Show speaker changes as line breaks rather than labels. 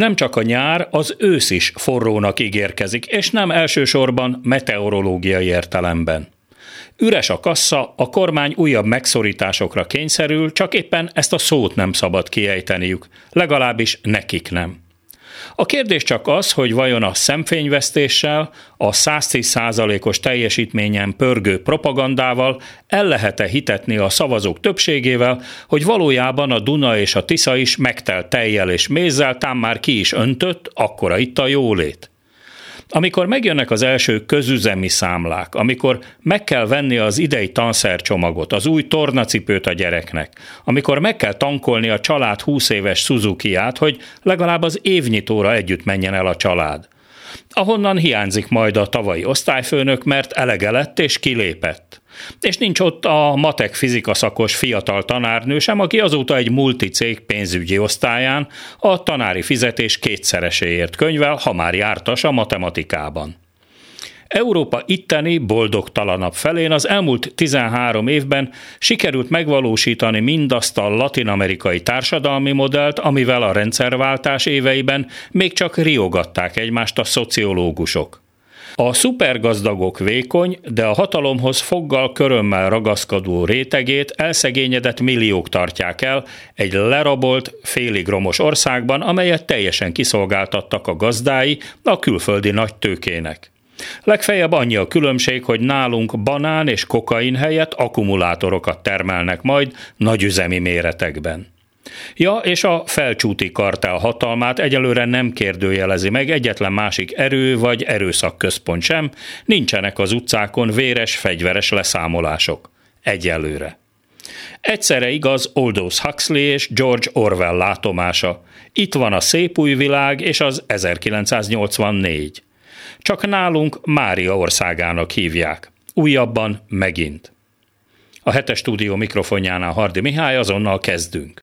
Nem csak a nyár, az ősz is forrónak ígérkezik, és nem elsősorban meteorológiai értelemben. Üres a kassa, a kormány újabb megszorításokra kényszerül, csak éppen ezt a szót nem szabad kiejteniük, legalábbis nekik nem. A kérdés csak az, hogy vajon a szemfényvesztéssel, a 110%-os teljesítményen pörgő propagandával el lehet-e hitetni a szavazók többségével, hogy valójában a Duna és a Tisza is megtelt tejjel és mézzel, tám már ki is öntött, akkora itt a jólét. Amikor megjönnek az első közüzemi számlák, amikor meg kell venni az idei tanszercsomagot, az új tornacipőt a gyereknek, amikor meg kell tankolni a család 20 éves Suzuki-át, hogy legalább az évnyitóra együtt menjen el a család. Ahonnan hiányzik majd a tavalyi osztályfőnök, mert elege lett és kilépett. És nincs ott a matek fizika szakos fiatal tanárnő sem, aki azóta egy multicég pénzügyi osztályán a tanári fizetés kétszereséért könyvel, ha már jártas a matematikában. Európa itteni boldogtalanabb felén az elmúlt 13 évben sikerült megvalósítani mindazt a latinamerikai társadalmi modellt, amivel a rendszerváltás éveiben még csak riogatták egymást a szociológusok. A szupergazdagok vékony, de a hatalomhoz foggal körömmel ragaszkodó rétegét elszegényedett milliók tartják el egy lerabolt, félig romos országban, amelyet teljesen kiszolgáltattak a gazdái a külföldi nagy tőkének. Legfeljebb annyi a különbség, hogy nálunk banán és kokain helyett akkumulátorokat termelnek majd nagyüzemi méretekben. Ja, és a felcsúti kartel hatalmát egyelőre nem kérdőjelezi meg egyetlen másik erő vagy erőszakközpont sem, nincsenek az utcákon véres, fegyveres leszámolások. Egyelőre. Egyszerre igaz Aldous Huxley és George Orwell látomása. Itt van a szép új világ és az 1984. Csak nálunk Mária országának hívják. Újabban megint. A hetes stúdió mikrofonjánál Hardi Mihály azonnal kezdünk.